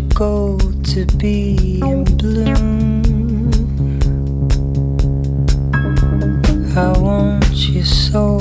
your goal to be in bloom. I want you so.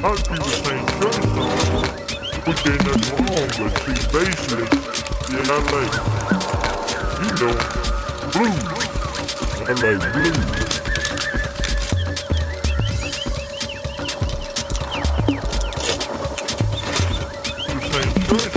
country to sing the songs, which ain't nothing wrong, but see, basically, yeah, I like, you know, blues. I like blues. To sing church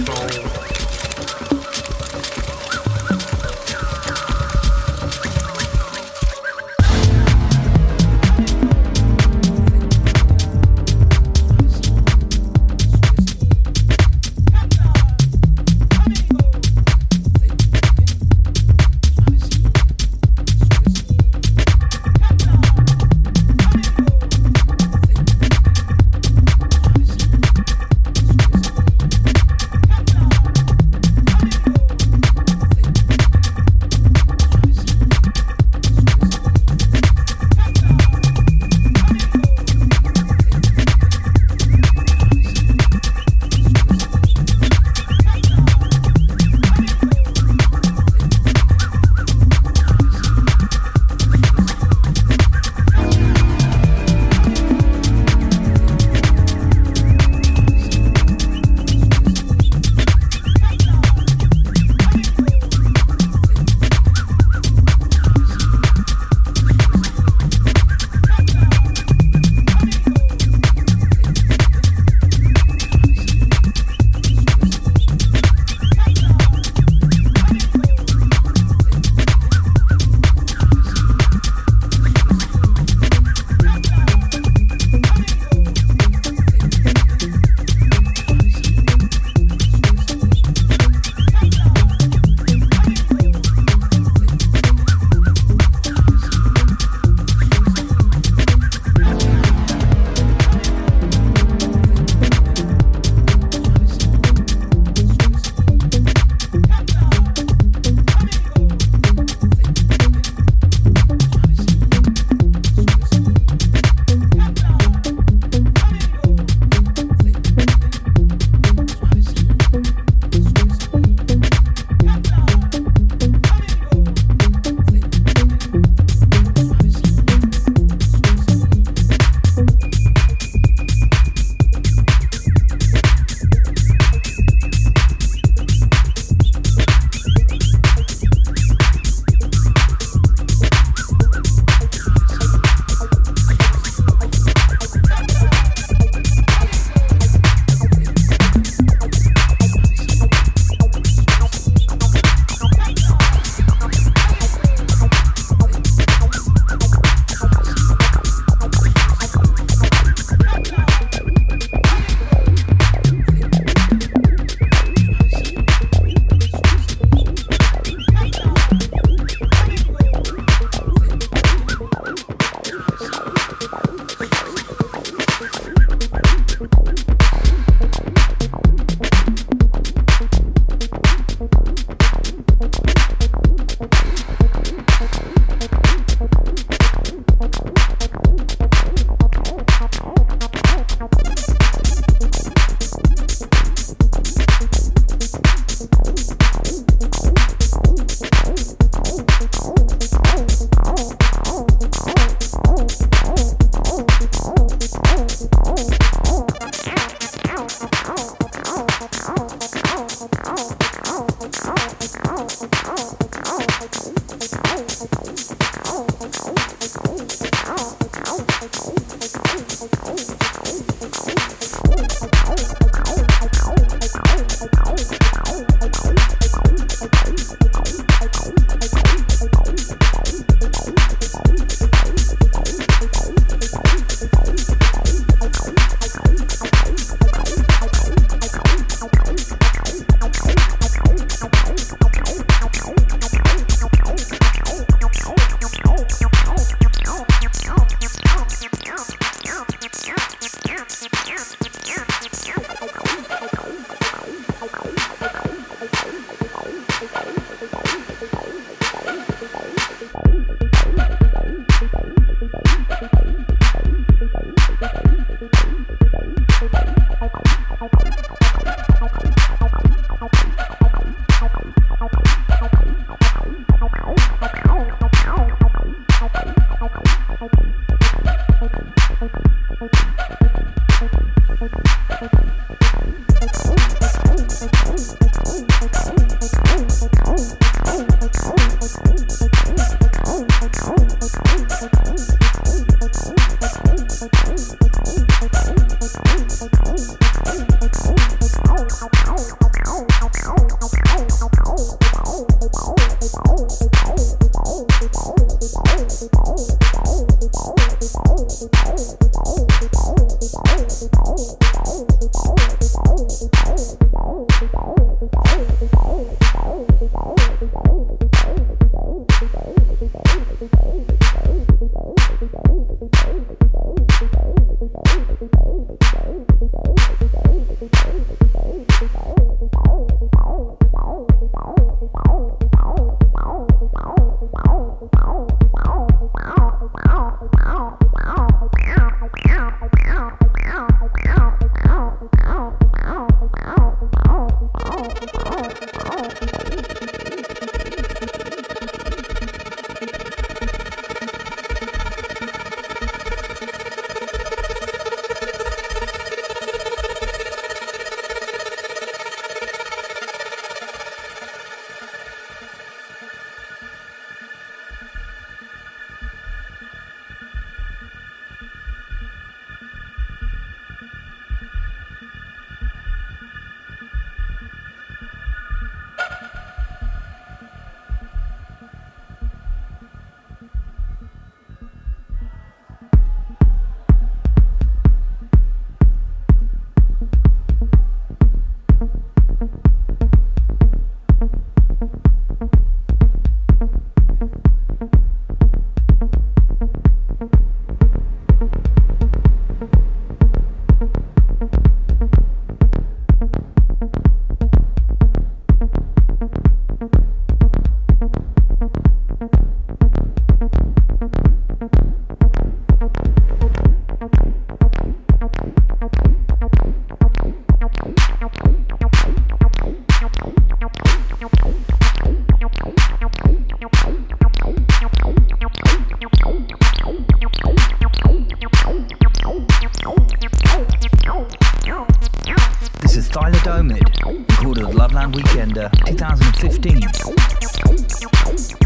Stylodomid, recorded Loveland Weekender 2015.